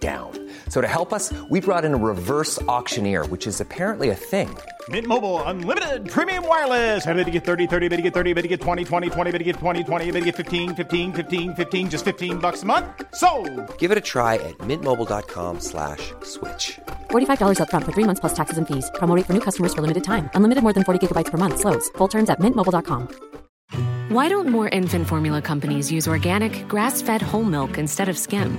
down. So to help us, we brought in a reverse auctioneer, which is apparently a thing. Mint Mobile unlimited premium wireless. Ready to get 30, 30, bit to get 30, bit to get 20, 20, 20, bit to get 20, 20, bit to get 15, 15, 15, 15 just 15 bucks a month. So, Give it a try at mintmobile.com slash switch. $45 up front for three months plus taxes and fees. Promo rate for new customers for limited time. Unlimited more than 40 gigabytes per month. Slows. Full terms at mintmobile.com. Why don't more infant formula companies use organic, grass fed whole milk instead of skim?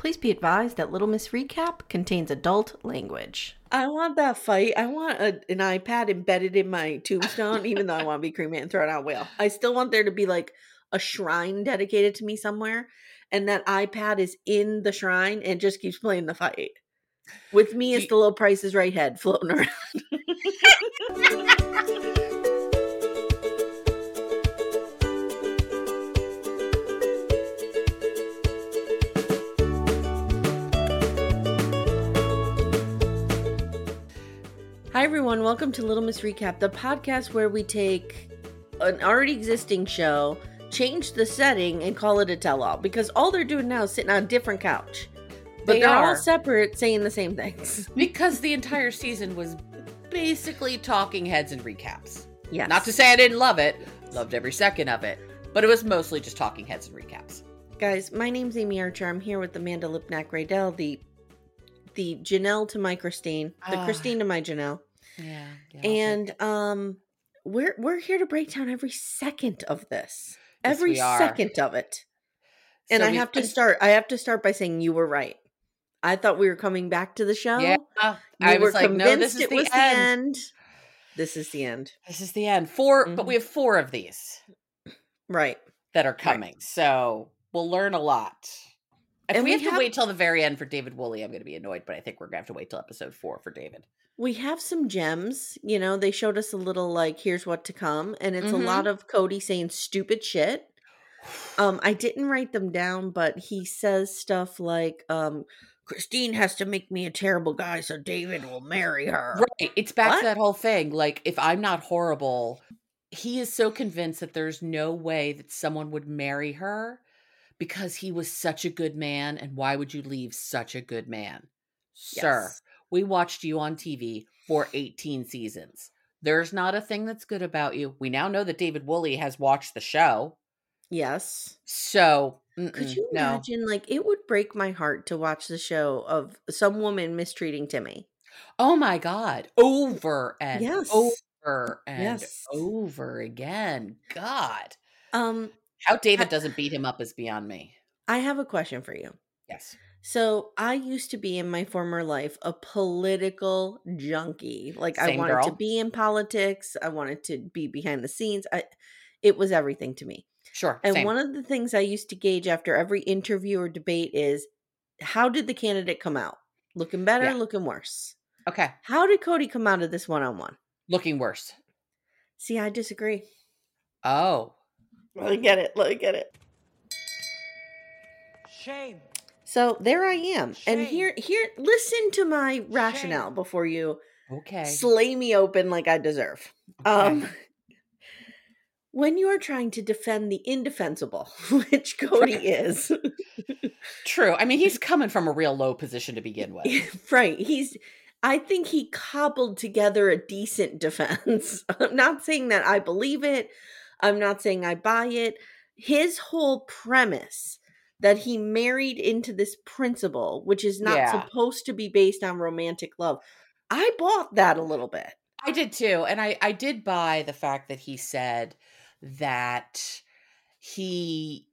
Please be advised that Little Miss Recap contains adult language. I want that fight. I want a, an iPad embedded in my tombstone, even though I want to be cremated and thrown out a whale. I still want there to be like a shrine dedicated to me somewhere, and that iPad is in the shrine and just keeps playing the fight. With me is the little Price is Right head floating around. Hi, everyone. Welcome to Little Miss Recap, the podcast where we take an already existing show, change the setting, and call it a tell all because all they're doing now is sitting on a different couch. But They they're all are. separate, saying the same things. because the entire season was basically talking heads and recaps. Yes. Not to say I didn't love it, loved every second of it, but it was mostly just talking heads and recaps. Guys, my name's Amye Archer. I'm here with Amanda Lipnack Raydell, the the Janelle to my Christine, the Ah. Christine to my Janelle. Yeah. And um we're we're here to break down every second of this. Yes, every second of it. And So I we've to start I have to start by saying you were right. I thought we were coming back to the show. Yeah. You I was were like, no, this convinced is it the was end. This is the end. This is the end. 4 Mhm. but we have four of these Right. that are coming. So we'll learn a lot. If And we we have to wait till the very end for David Woolley, I'm going to be annoyed, but I think we're going to have to wait till episode four for David. We have some gems, you know, they showed us a little like here's what to come and it's Mhm. a lot of Kody saying stupid shit. Um I didn't write them down, but he says stuff like um Christine has to make me a terrible guy so David will marry her. Right. It's back What? to that whole thing. Like, if I'm not horrible, he is so convinced that there's no way that someone would marry her because he was such a good man. And why would you leave such a good man? Sir, Yes. We watched you on TV for 18 seasons. There's not a thing that's good about you. We now know that David Woolley has watched the show. Yes. So, Could you no. imagine like it would break my heart to watch the show of some woman mistreating Timmy. Oh my God. Over and Yes. over and Yes. over again. God. Um How David I- doesn't beat him up is beyond me. I have a question for you. Yes. So I used to be in my former life a political junkie. Like I Same wanted to be in politics. I wanted to be behind the scenes. I it was everything to me. Sure. And same. one of the things I used to gauge after every interview or debate is how did the candidate come out? Looking better, Yeah. looking worse. okay. How did Kody come out of this one on one? Looking worse. See, I disagree. Oh. Let me get it. Let me get it. Shame. So there I am. And here here listen to my rationale before you Okay. slay me open like I deserve. Um when you are trying to defend the indefensible, which Kody is, True. I mean, he's coming from a real low position to begin with. right? He's I think he cobbled together a decent defense. I'm not saying that I believe it. I'm not saying I buy it. His whole premise that he married into this principle, which is not Yeah. supposed to be based on romantic love. I bought that a little bit. I did too. And I, I did buy the fact that he said that he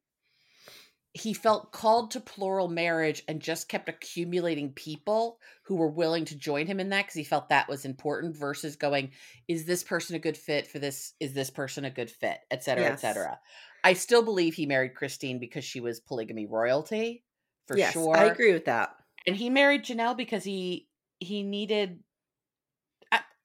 he felt called to plural marriage and just kept accumulating people who were willing to join him in that because he felt that was important versus going is this person a good fit for this is this person a good fit et cetera et cetera i still believe he married christine because she was polygamy royalty for yes, sure I agree with that. and he married janelle because he he needed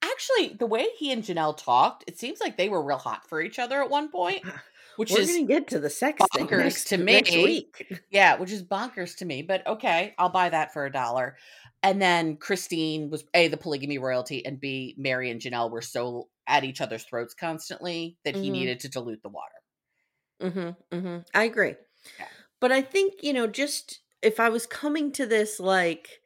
actually the way he and janelle talked it seems like they were real hot for each other at one point which We're is gonna get to the sex thing bonkers next, to next me. week. yeah, which is bonkers to me, but okay, I'll buy that for a dollar. And then Christine was A, the polygamy royalty, and B, Meri and Janelle were so at each other's throats constantly that he Mhm. needed to dilute the water. Mm-hmm, mm-hmm. I agree. Yeah. But I think, you know, just if I was coming to this like,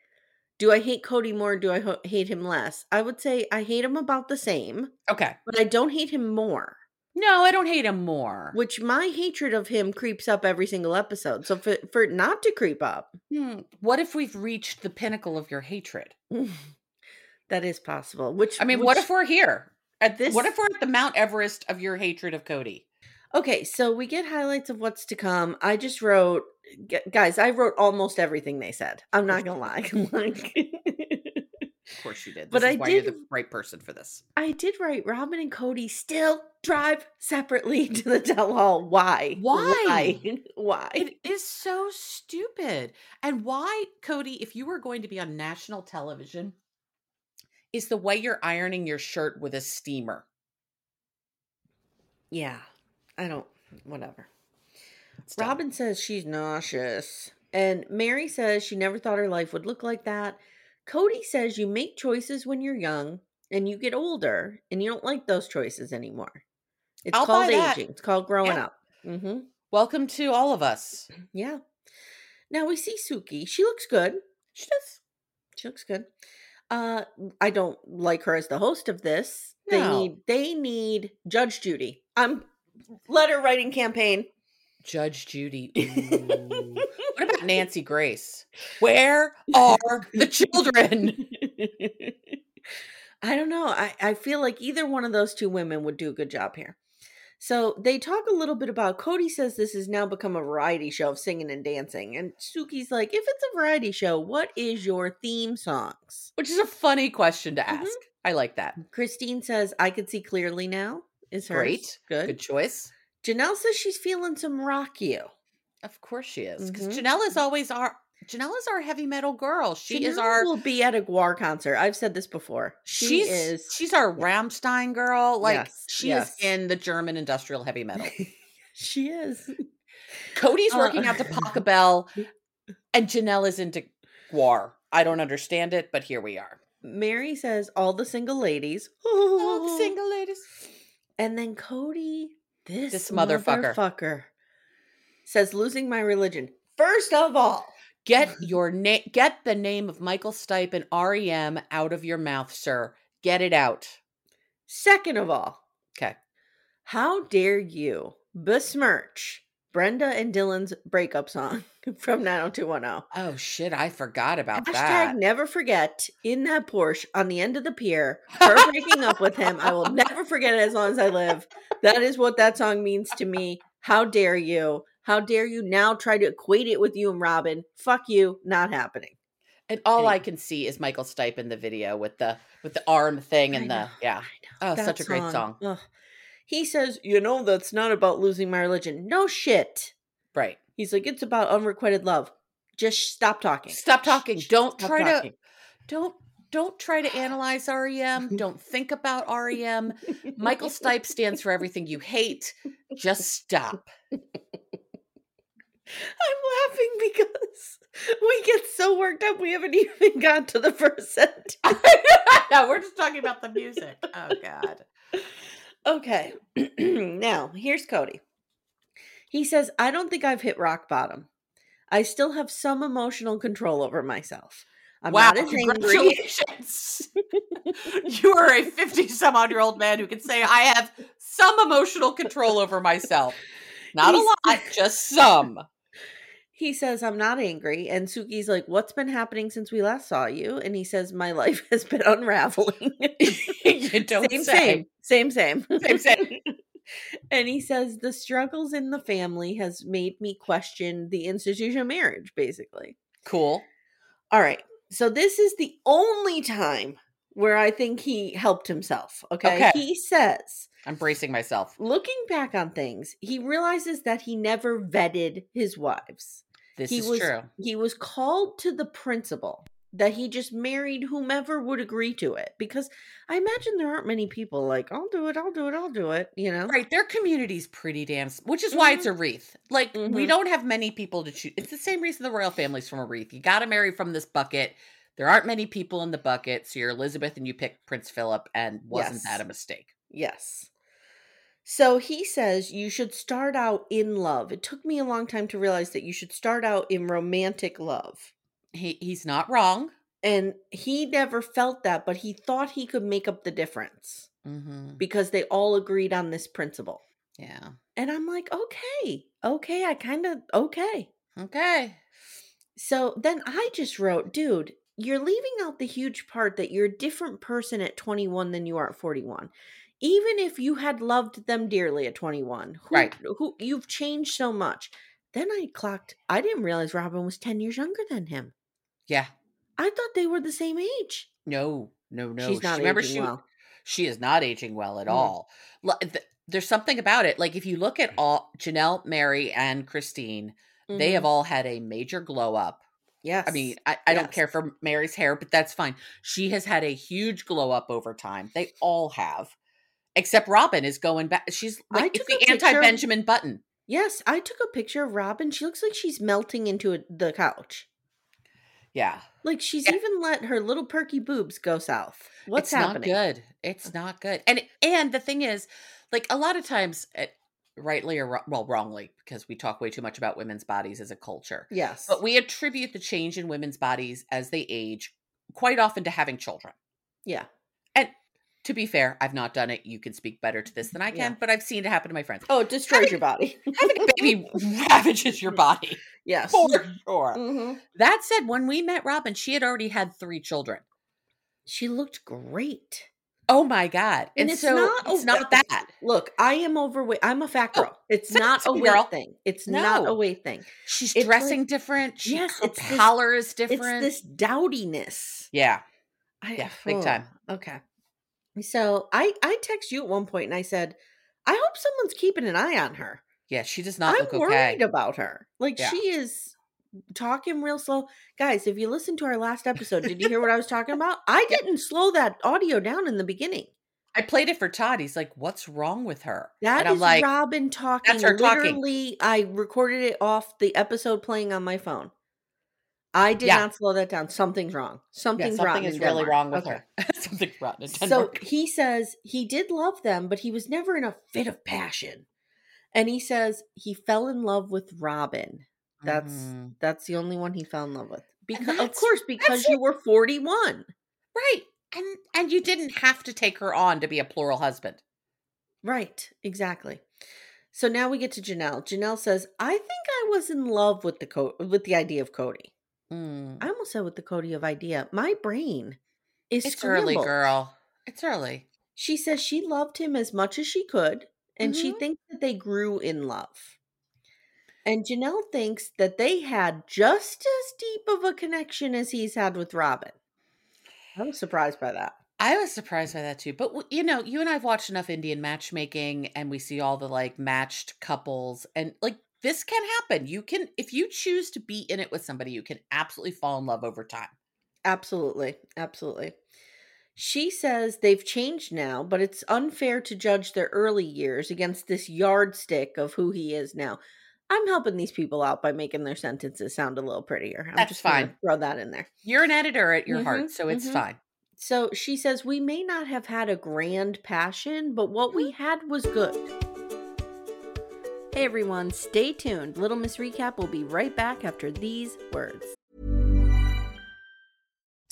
do I hate Kody more? Do I ho- hate him less? I would say I hate him about the same, Okay. but I don't hate him more. No, I don't hate him more. Which my hatred of him creeps up every single episode. So for, for it not to creep up, Hmm, What if we've reached the pinnacle of your hatred? that is possible. Which I mean, what if we're here? At This- what if we're at the Mount Everest of your hatred of Kody? Okay, so we get highlights of what's to come. I just wrote, gu- guys, I wrote almost everything they said. I'm not gonna lie. like, Of course you did. This But is I why you're did- the right person for this. I did write Robyn and Kody still drive separately to the Dell Hall. Why? Why? Why? Why? It is so stupid. And why, Kody, if you were going to be on national television, is the way you're ironing your shirt with a steamer. yeah, I don't. Whatever. Robyn says she's nauseous, and Meri says she never thought her life would look like that. Kody says you make choices when you're young, and you get older, and you don't like those choices anymore. It's I'll called aging. It's called growing Yeah. up. Mm-hmm. Welcome to all of us. Yeah. Now we see Suki. She looks good. She does. She looks good. Uh I don't like her as the host of this. They need they need Judge Judy. I'm letter writing campaign. Judge Judy. What about Nancy Grace? Where are the children? I don't know. I, I feel like either one of those two women would do a good job here. So they talk a little bit about Kody says this has now become a variety show of singing and dancing. And Suki's like, if it's a variety show, what is your theme songs? Which is a funny question to Mhm. ask. I like that. Christine says, I can see clearly now. Is hers. Great. Good. Good choice. Janelle says she's feeling some rock you. Of course she is. Because Mhm. Janelle is always our Janelle is our heavy metal girl. She is Janelle our will be at a Gwar concert. I've said this before. She she's is she's our Rammstein girl. Like Yes, she yes. is in the German industrial heavy metal. she is. Kody's Uh, working out to Pachelbel, and Janelle is into Gwar. I don't understand it, but here we are. Meri says all the single ladies. Oh, the single ladies. And then Kody, this, This motherfucker. motherfucker, says losing my religion. First of all, Get your name. Get the name of Michael Stipe and REM out of your mouth, sir. Get it out. second of all, Okay. how dare you besmirch Brenda and Dylan's breakup song from 90210? Oh shit! I forgot about that. Hashtag that. never forget in that Porsche on the end of the pier, her breaking up with him. I will never forget it as long as I live. That is what that song means to me. How dare you? How dare you now try to equate it with you and Robyn? Fuck you, not happening. And all Anyway. I can see is Michael Stipe in the video with the with the arm thing and the yeah. Oh, That such a great song. Ugh. He says, you know, that's not about losing my religion. No shit. Right. He's like, it's about unrequited love. Just stop talking. Stop talking. shh, Don't stop try talking. to don't don't try to analyze REM. Don't think about REM. Michael Stipe stands for everything you hate. Just stop. I'm laughing because we get so worked up we haven't even got to the first sentence. no, we're just talking about the music. Oh God. Okay. now, here's Kody. He says, I don't think I've hit rock bottom. I still have some emotional control over myself. I'm wow, not as congratulations. you are a 50 some odd year old man who can say, I have some emotional control over myself. Not He's- a lot, just some. He says, I'm not angry. And Suki's like, What's been happening since we last saw you? And he says, My life has been unraveling. you don't same, say. same, same, same. Same, same. and he says, The struggles in the family has made me question the institution of marriage, basically. Cool. All right. So this is the only time where I think he helped himself. Okay. Okay. He says, I'm bracing myself. looking back on things, he realizes that he never vetted his wives. This he is was true. he was called to the principle that he just married whomever would agree to it because I imagine there aren't many people like I'll do it, I'll do it, I'll do it, you know. Right, their community's pretty damn, which is why it's a wreath. Like we Mhm. don't have many people to choose. It's the same reason the royal family's from a wreath. You got to marry from this bucket. There aren't many people in the bucket, so you're Elizabeth and you pick Prince Philip, and wasn't Yes. that a mistake? Yes. So he says you should start out in love. It took me a long time to realize that you should start out in romantic love. He he's not wrong. And he never felt that, but he thought he could make up the difference hmm because they all agreed on this principle. Yeah. And I'm like, okay, okay, I kind of, okay. Okay. So then I just wrote, dude, you're leaving out the huge part that you're a different person at 21 than you are at 41. Even if you had loved them dearly at 21, who, Right. who you've changed so much. Then I clocked, I didn't realize Robyn was 10 years younger than him. Yeah. I thought they were the same age. No. No. No. She's not She- remember aging she well. she is not aging well at Mm. all. There's something about it. Like if you look at all Janelle, Meri, and Christine, they Mhm. have all had a major glow up. Yes. I mean, I, I don't care for Meri's hair, but that's fine. She has had a huge glow up over time. They all have. Except Robyn is going back. She's like it's took the anti Benjamin Button. Yes, I took a picture of Robyn. She looks like she's melting into a, the couch. Yeah. Like she's Yeah. even let her little perky boobs go south. What's it's happening? not good. It's not good. And and the thing is, like a lot of times, eh, rightly or well, wrongly, because we talk way too much about women's bodies as a culture. Yes. But we attribute the change in women's bodies as they age quite often to having children. yeah. To be fair, I've not done it. You can speak better to this than I can, Yeah. but I've seen it happen to my friends. Oh, it destroys your body. Having a baby ravages your body yes. for sure. Mhm. That said, when we met Robyn, she had already had three children. She looked great. Oh my god! And And, it's so not it's a- not that. Look, I am overweight. I'm a fat Oh, girl. it's fat not a weight girl. thing. It's not a weight thing. She's It's dressing like- different. She, Yes, her it's this- is different. It's this dowdiness. yeah, I, Yeah, big time. Okay. So I I text you at one point and I said, I hope someone's keeping an eye on her. yeah. She does not I'm look worried about her. Like Yeah. she is talking real slow. Guys, if you listened to our last episode, did you hear what I was talking about? I didn't slow that audio down in the beginning. I played it for Todd. He's like, "What's wrong with her?" That and I'm is like, Robyn talking. "That's her talking." Literally, I recorded it off the episode playing on my phone. I did Yeah. not slow that down. Something's wrong. "Yeah, Something's something is really Denmark. wrong with Okay. her. Something's rotten So he says he did love them, but he was never in a fit of passion. And he says he fell in love with Robyn. That's Mhm. that's the only one he fell in love with. Because of course, because you were 41. right, and and you didn't have to take her on to be a plural husband. Right, exactly. So now we get to Janelle. Janelle says, "I think I was in love with the co- with the idea of Kody. Mm. I almost said with the Kody of idea. My brain is It's early, girl. It's early. She says she loved him as much as she could, and she Mhm. thinks that they grew in love. And Janelle thinks that they had just as deep of a connection as he's had with Robyn. I was surprised by that. I was surprised by that too. But you know, you and I've watched enough Indian matchmaking and we see all the like matched couples and like this can happen. You can if you choose to be in it with somebody, you can absolutely fall in love over time. Absolutely. Absolutely. She says they've changed now, but it's unfair to judge their early years against this yardstick of who he is now. I'm helping these people out by making their sentences sound a little prettier. I'm That's just fine. Throw that in there. You're an editor at your Mhm, heart, so it's mhm. fine. So she says, We may not have had a grand passion, but what we had was good. Hey everyone, stay tuned. Little Miss Recap will be right back after these words.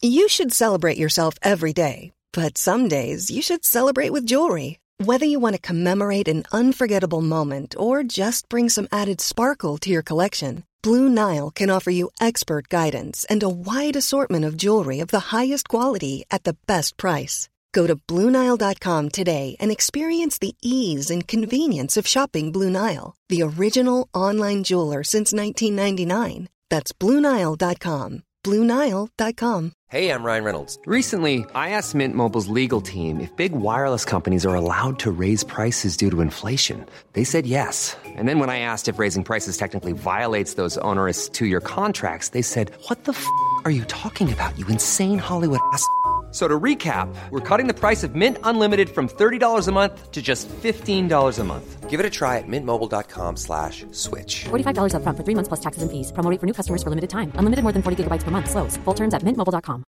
You should celebrate yourself every day, but some days you should celebrate with jewelry. Whether you want to commemorate an unforgettable moment or just bring some added sparkle to your collection, Blue Nile can offer you expert guidance and a wide assortment of jewelry of the highest quality at the best price. Go to BlueNile.com today and experience the ease and convenience of shopping Blue Nile, the original online jeweler since 1999. That's BlueNile.com. BlueNile.com. Hey, I'm Ryan Reynolds. Recently, I asked Mint Mobile's legal team if big wireless companies are allowed to raise prices due to inflation. They said yes. And then when I asked if raising prices technically violates those onerous two year contracts, they said, What the f are you talking about, you insane Hollywood ass? F- So to recap, we're cutting the price of Mint Unlimited from $30 a month to just $15 a month. Give it a try at mintmobile.com slash switch. $45 upfront for three months plus taxes and fees. Promo rate for new customers for limited time. Unlimited more than 40 gigabytes per month. Slows. Full terms at mintmobile.com.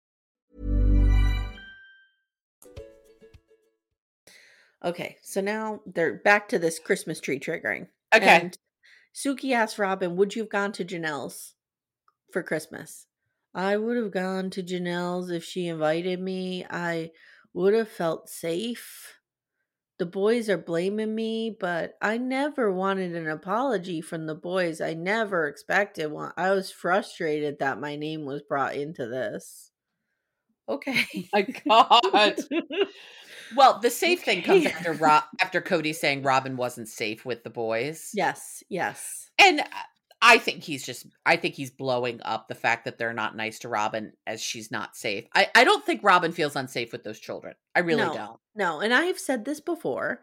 Okay, so now they're back to this Christmas tree triggering. Okay. And Suki asked Robyn, Would you have gone to Janelle's for Christmas? I would have gone to Janelle's if she invited me. I would have felt safe. The boys are blaming me, but I never wanted an apology from the boys. I never expected one. I was frustrated that my name was brought into this. Okay. my God. Well, the safe thing comes after Ro- after Kody saying Robyn wasn't safe with the boys. yes, yes. And uh, I think he's just I think he's blowing up the fact that they're not nice to Robyn as she's not safe. I, I don't think Robyn feels unsafe with those children. I really No. don't. No, and I have said this before.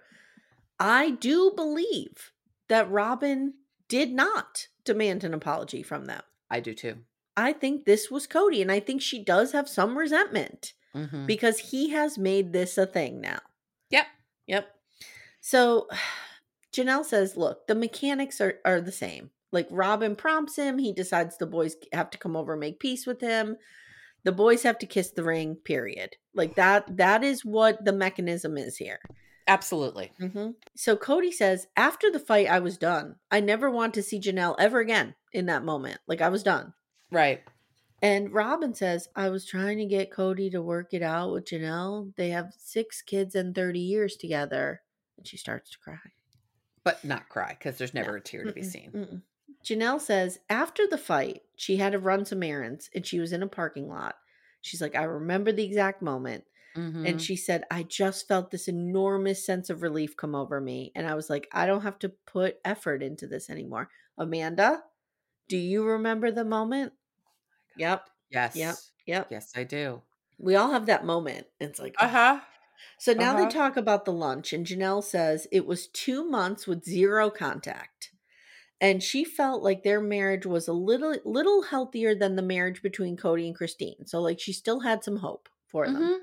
I do believe that Robyn did not demand an apology from them. I do too. I think this was Kody, and I think she does have some resentment Mhm. because he has made this a thing now. Yep. Yep. So Janelle says, look, the mechanics are, are the same. Like Robyn prompts him, he decides the boys have to come over and make peace with him. The boys have to kiss the ring, period. Like that that is what the mechanism is here. Absolutely. hmm So Kody says, after the fight, I was done. I never want to see Janelle ever again in that moment. Like I was done. Right. And Robyn says, I was trying to get Kody to work it out with Janelle. They have six kids and 30 years together. And she starts to cry. But not cry because there's never No. a tear to be Mm-mm, seen. mm-mm. Janelle says, after the fight, she had to run some errands and she was in a parking lot. She's like, I remember the exact moment. Mhm. And she said, I just felt this enormous sense of relief come over me. And I was like, I don't have to put effort into this anymore. Amanda, do you remember the moment? Yep. yes. Yep. Yep. Yes, I do. We all have that moment. It's like, uh huh. So now Uh-huh. they talk about the lunch, and Janelle says it was two months with zero contact. And she felt like their marriage was a little little healthier than the marriage between Kody and Christine. So like she still had some hope for them. Mhm.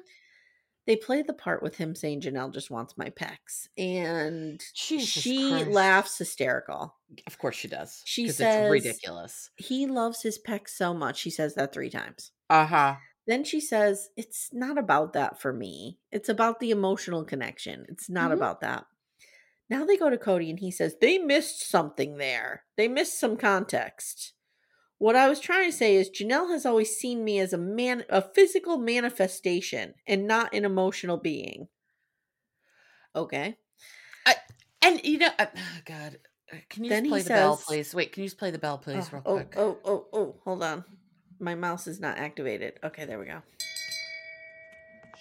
They play the part with him saying Janelle just wants my pecs. And Jesus she Christ. laughs hysterical. Of course she does. She says- it's ridiculous. He loves his pecs so much. She says that three times. Uh huh. Then she says, It's not about that for me. It's about the emotional connection. It's not Mhm. about that. Now they go to Kody and he says, They missed something there. They missed some context. What I was trying to say is Janelle has always seen me as a man a physical manifestation and not an emotional being. Okay. I, And you know, uh, oh God, uh, can you Then just play the bell, please? Wait, can you just play the bell, please, oh, real oh, quick? oh, oh, oh, hold on. My mouse is not activated. Okay, there we go.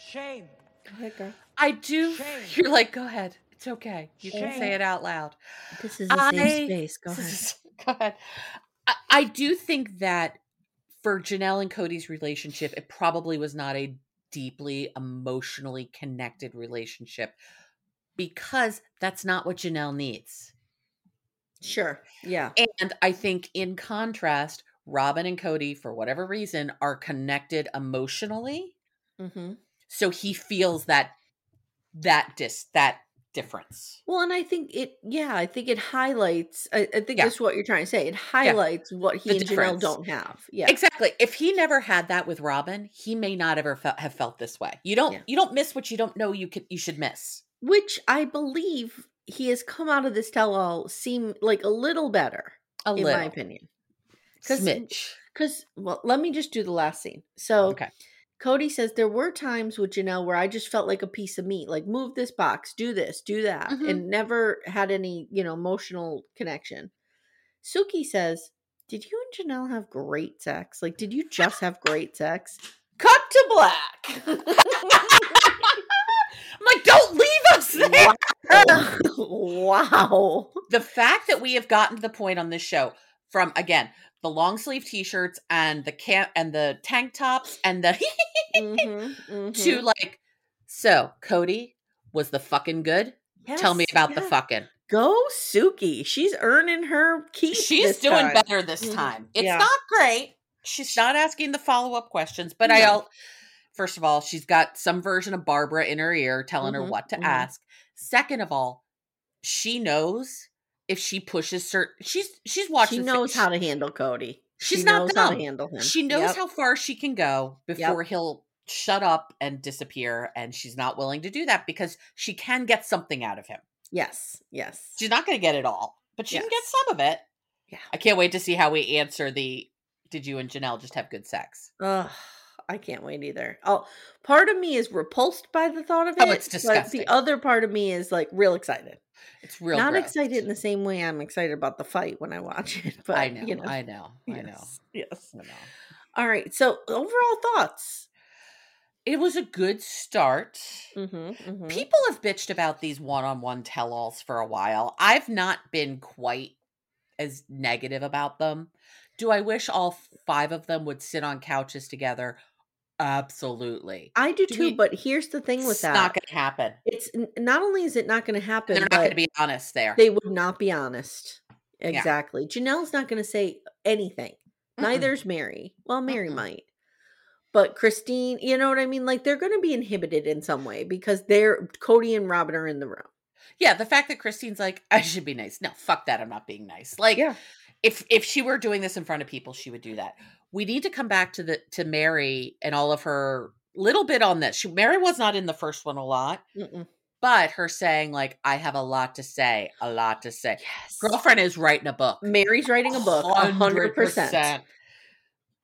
Shame. Go ahead, girl. I do. Shame. You're like, go ahead. It's okay. You can say it out loud. This is a safe I- space. Go ahead. Go ahead. I, I do think that for Janelle and Kody's relationship, it probably was not a deeply emotionally connected relationship because that's not what Janelle needs. Sure. Yeah. And I think, in contrast, Robyn and Kody, for whatever reason, are connected emotionally. Mm-hmm. So he feels that that dis that difference. Well, and I think it, yeah, I think it highlights. I, I think Yeah. that's what you're trying to say. It highlights what he The and Janelle don't have. Yeah, Exactly. If he never had that with Robyn, he may not ever fe- have felt this way. You don't Yeah. you don't miss what you don't know you could you should miss. which I believe he has come out of this tell-all seem like a little better, A in little my opinion. Because, well, let me just do the last scene. So, Okay. Kody says there were times with Janelle where I just felt like a piece of meat, like move this box, do this, do that, Mhm. and never had any, you know, emotional connection. Suki says, Did you and Janelle have great sex? Like, did you just have great sex? Cut to black. I'm like, don't leave us there. wow. the fact that we have gotten to the point on this show from again the long sleeve t-shirts and the camp and the tank tops and the Mhm, to mhm. like so Kody was the fucking good. Tell me Yes, about the fucking. Go Suki. She's earning her keep. She's doing time. better this Mhm. time. It's Yeah. not great. She's not asking the follow-up questions, but i'll first of all, she's got some version of Barbara in her ear telling her Mhm, what to mhm. ask. Second of all, she knows if she pushes certain she's she's watching She knows how to handle Kody. She's she not knows how to handle him. She knows Yep. how far she can go before he'll shut up and disappear, and she's not willing to do that because she can get something out of him. Yes, yes. She's not going to get it all, but she can get some of it. Yeah. I can't wait to see how we answer the did you and Janelle just have good sex? Ugh, I can't wait either. Oh, part of me is repulsed by the thought of it. Oh, it's But disgusting. the other part of me is like real excited. It's real Not gross. excited in the same way I'm excited about the fight when I watch it. But I know, you know, I know, I know, yes, yes. I know. All right. So overall thoughts. It was a good start. Mm-hmm, People have bitched about these one-on-one tell-alls for a while. I've not been quite as negative about them. Do I wish all five of them would sit on couches together? Absolutely. I do Do too. we- but here's the thing with It's that. not going to happen. it's not only is it not going to happen, They're not going to be honest there. they would not be honest. Yeah. Exactly. Janelle's not going to say anything. Mm-mm. Neither's Meri. Well, Meri Mm-mm. might. But Christine, you know what I mean? Like they're going to be inhibited in some way because they're Kody and Robyn are in the room. Yeah, the fact that Christine's like, I should be nice. No, fuck that. I'm not being nice. Like, Yeah. if if she were doing this in front of people, she would do that. We need to come back to the to Meri and all of her little bit on this. She, Meri was not in the first one a lot, Mm-mm. but her saying like, I have a lot to say, a lot to say. Yes. Girlfriend is writing a book. Meri's writing a book. Hundred percent.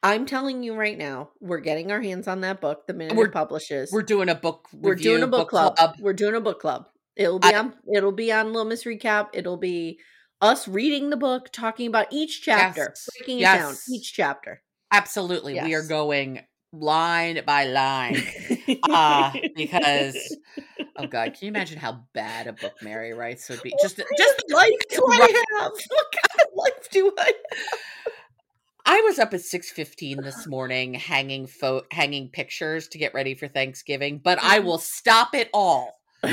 I'm telling you right now, we're getting our hands on that book the minute We're- it publishes. We're doing a book. We're doing a book, club. We're doing a book club. It'll be I- on it'll be on Little Miss Recap. It'll be us reading the book, talking about each chapter, Yes. breaking it down, each chapter. Absolutely, we are going line by line. uh because oh god can you imagine how bad a book meri writes would be just What just kind of life do I have? What kind of life do I have? i was up at 6.15 this morning hanging fo- hanging pictures to get ready for thanksgiving but i Mhm. will stop it all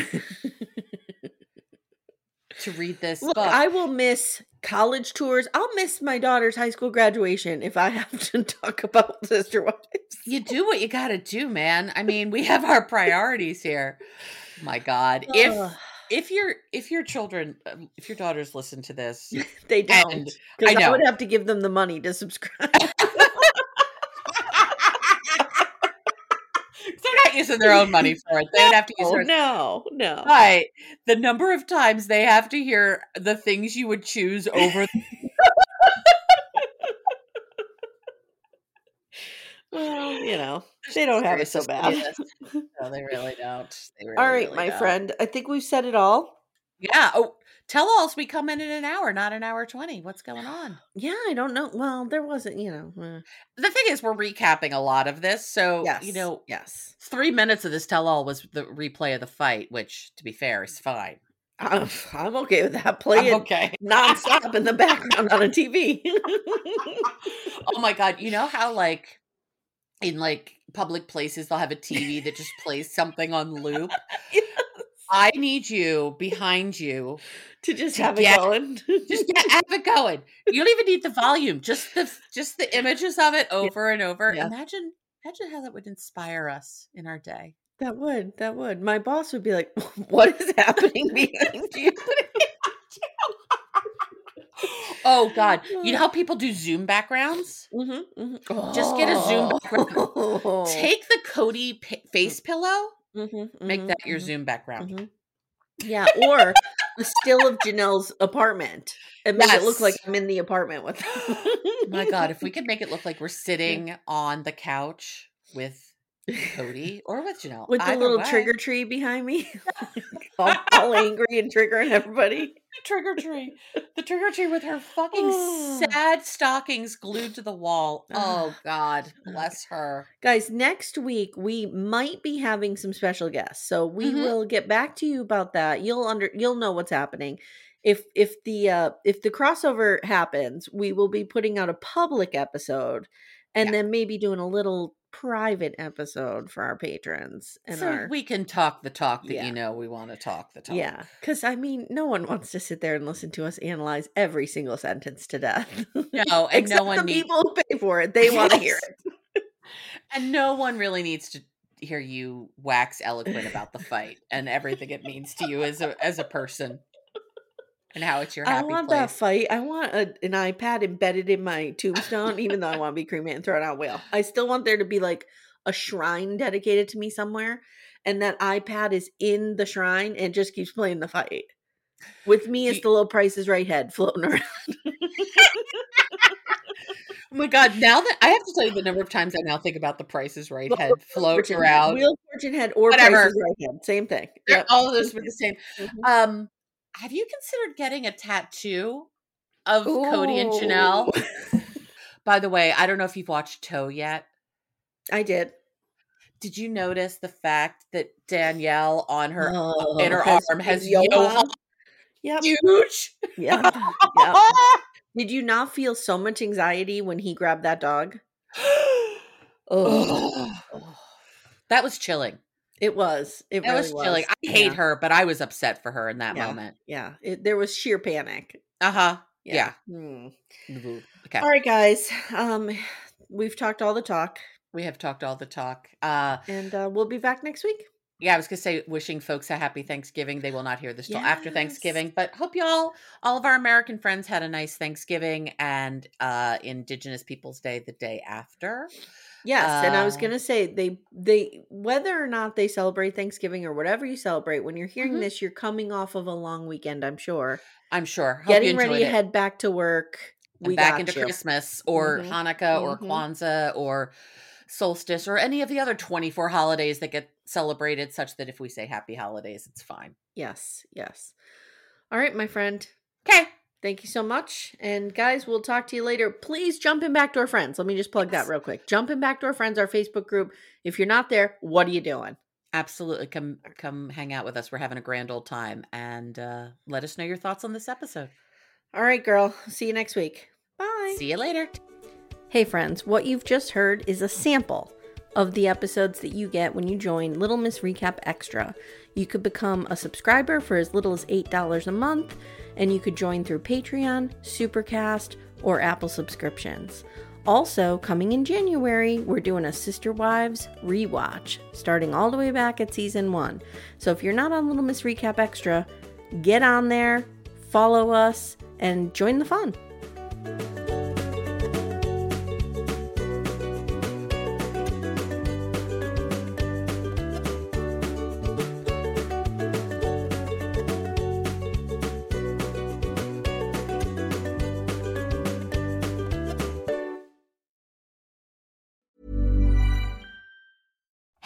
to read this Look, book I will miss college tours. I'll miss my daughter's high school graduation if I have to talk about Sister Wives. you do what you gotta do man i mean we have our priorities here my god if if your if your children um, if your daughters listen to this they don't. I I, would have to give them the money to subscribe. they're not using their own money for it. They would have to use oh, theirs. no, no. But the number of times they have to hear the things you would choose over Well, you know, they don't have it so bad. no, they really don't. They really, All right, really my don't. friend. I think we've said it all. Yeah. Oh, tell us we come in in an hour, not an hour twenty. What's going on? Yeah, I don't know. Well, there wasn't, you know. uh, The thing is, we're recapping a lot of this, so yes. you know, yes. three minutes of this tell all was the replay of the fight, which, to be fair, is fine. I'm, I'm okay with that. playing I'm okay. nonstop in the background on a TV. oh my god you know how like in like public places they'll have a tv that just plays something on loop. i need you behind you to just To have it going. just get, have it going you don't even need the volume just the just the images of it over and over Yeah. imagine imagine how that would inspire us in our day that would, that would. My boss would be like, "What is happening behind you?" oh god you know how people do zoom backgrounds Mm-hmm, mm-hmm. Just get a Zoom background. Oh. take the kody pa- face pillow Mhm, make mhm, that your mhm, zoom background mhm. Yeah, or a still of Janelle's apartment and make it look like I'm in the apartment with. Oh my god, if we could make it look like we're sitting on the couch with Kody or with Janelle. with the Either little way. trigger tree behind me, all, all angry and triggering everybody. trigger tree. The trigger tree with her fucking sad stockings glued to the wall. Oh God, bless her. Guys, next week we might be having some special guests. So we Mhm. will get back to you about that. You'll under you'll know what's happening. If if the uh if the crossover happens, we will be putting out a public episode and Yeah. then maybe doing a little private episode for our patrons and so our we can talk the talk that Yeah. you know we want to talk the talk. Yeah, because I mean, no one wants to sit there and listen to us analyze every single sentence to death. No, and no Except one the people who pay for it. They want to hear it. And no one really needs to hear you wax eloquent about the fight and everything it means to you as a as a person. And how it's your I want place. that fight. I want a, an iPad embedded in my tombstone, even though I want to be cremated and thrown out whale. I still want there to be like a shrine dedicated to me somewhere, and that iPad is in the shrine and just keeps playing the fight. With me you- the little Price is Right head floating around. Oh my god, now that I have to tell you the number of times I now think about the prices right head of float around. Wheel Fortune head or Whatever. Price is Right head. Same thing. Yep. All of those were the same. Mhm. Um, have you considered getting a tattoo of Kody and Chanel? By the way, I don't know if you've watched Toe yet. I did. Did you notice the fact that Danielle on her Oh, inner has arm has Yoha. Yoha Yep. huge? Yeah. yep. Did you not feel so much anxiety when he grabbed that dog? Oh, that was chilling. It was. It That really was chilling. I Yeah. hate her, but I was upset for her in that Yeah. moment. Yeah, it, there was sheer panic. Uh huh. Yeah. Hmm. Okay. All right, guys. Um, we've talked all the talk, We have talked all the talk. Uh, and uh, we'll be back next week. yeah, I was gonna say wishing folks a happy Thanksgiving. They will not hear this till after Thanksgiving, but hope y'all, all of our American friends, had a nice Thanksgiving and uh Indigenous Peoples Day the day after. Yes, and I was Uh, gonna say they they whether or not they celebrate Thanksgiving or whatever you celebrate. When you're hearing Mhm. this, you're coming off of a long weekend. I'm sure. I'm sure. Hope Getting ready to head back to work. We back into you. Christmas or Mhm. Hanukkah or Mhm. Kwanzaa or solstice or any of the other 24 holidays that get celebrated, such that if we say happy holidays, it's fine. Yes, yes. All right, my friend. Okay. Thank you so much. And guys, we'll talk to you later. Please jump in Backdoor Friends. Let me just plug that real quick. Jump in Backdoor Friends, our Facebook group. If you're not there, what are you doing? Absolutely. Come come hang out with us. We're having a grand old time. And uh, let us know your thoughts on this episode. All right, girl. See you next week. Bye. See you later. Hey, friends, what you've just heard is a sample of the episodes that you get when you join Little Miss Recap Extra. You could become a subscriber for as little as $8 a month, and you could join through Patreon, Supercast, or Apple subscriptions. Also, coming in January, we're doing a Sister Wives rewatch, starting all the way back at season one. So if you're not on Little Miss Recap Extra, get on there, follow us, and join the fun.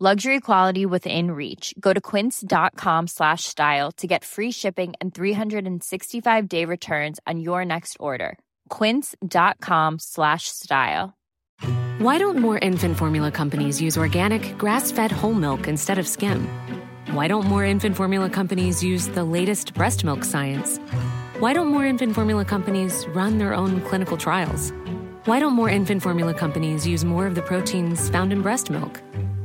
Luxury quality within reach. Go to quince.com slash style to get free shipping and 365 day returns on your next order. Quince.com slash style. Why don't more infant formula companies use organic, grass fed whole milk instead of skim? Why don't more infant formula companies use the latest breast milk science? Why don't more infant formula companies run their own clinical trials? Why don't more infant formula companies use more of the proteins found in breast milk?